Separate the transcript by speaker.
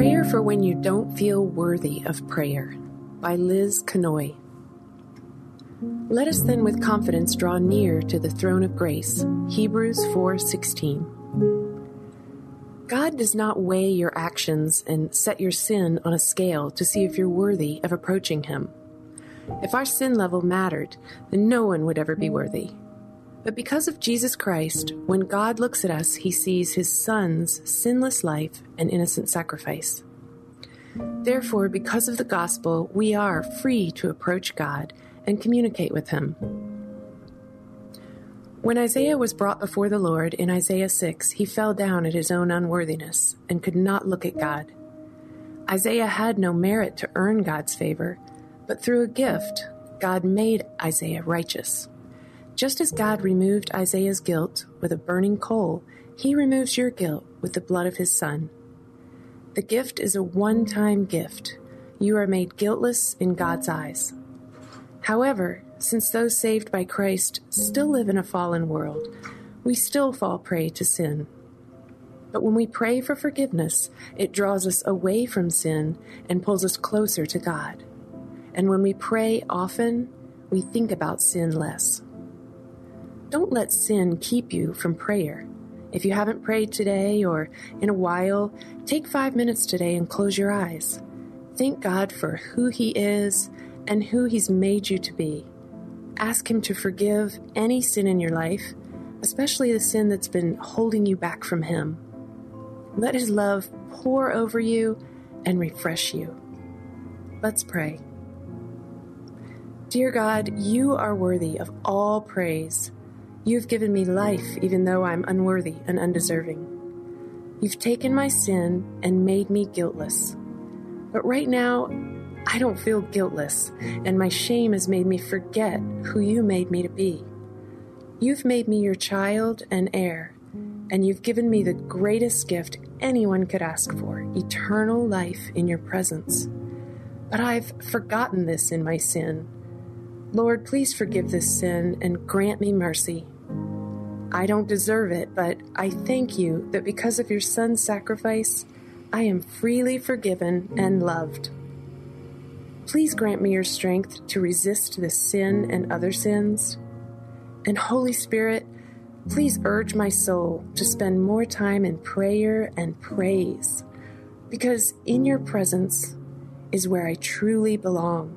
Speaker 1: Prayer for When You Don't Feel Worthy of Prayer by Liz Kanoy. Let us then with confidence draw near to the throne of grace. Hebrews 4:16. God does not weigh your actions and set your sin on a scale to see if you're worthy of approaching him. If our sin level mattered, then no one would ever be worthy. But because of Jesus Christ, when God looks at us, he sees his Son's sinless life and innocent sacrifice. Therefore, because of the gospel, we are free to approach God and communicate with him. When Isaiah was brought before the Lord in Isaiah 6, he fell down at his own unworthiness and could not look at God. Isaiah had no merit to earn God's favor, but through a gift, God made Isaiah righteous. Just as God removed Isaiah's guilt with a burning coal, he removes your guilt with the blood of his son. The gift is a one time gift. You are made guiltless in God's eyes. However, since those saved by Christ still live in a fallen world, we still fall prey to sin. But when we pray for forgiveness, it draws us away from sin and pulls us closer to God. And when we pray often, we think about sin less. Don't let sin keep you from prayer. If you haven't prayed today or in a while, take five minutes today and close your eyes. Thank God for who He is and who He's made you to be. Ask Him to forgive any sin in your life, especially the sin that's been holding you back from Him. Let His love pour over you and refresh you. Let's pray. Dear God, you are worthy of all praise. You've given me life even though I'm unworthy and undeserving. You've taken my sin and made me guiltless. But right now, I don't feel guiltless, and my shame has made me forget who you made me to be. You've made me your child and heir, and you've given me the greatest gift anyone could ask for eternal life in your presence. But I've forgotten this in my sin Lord, please forgive this sin and grant me mercy. I don't deserve it, but I thank you that because of your Son's sacrifice, I am freely forgiven and loved. Please grant me your strength to resist this sin and other sins. And Holy Spirit, please urge my soul to spend more time in prayer and praise, because in your presence is where I truly belong.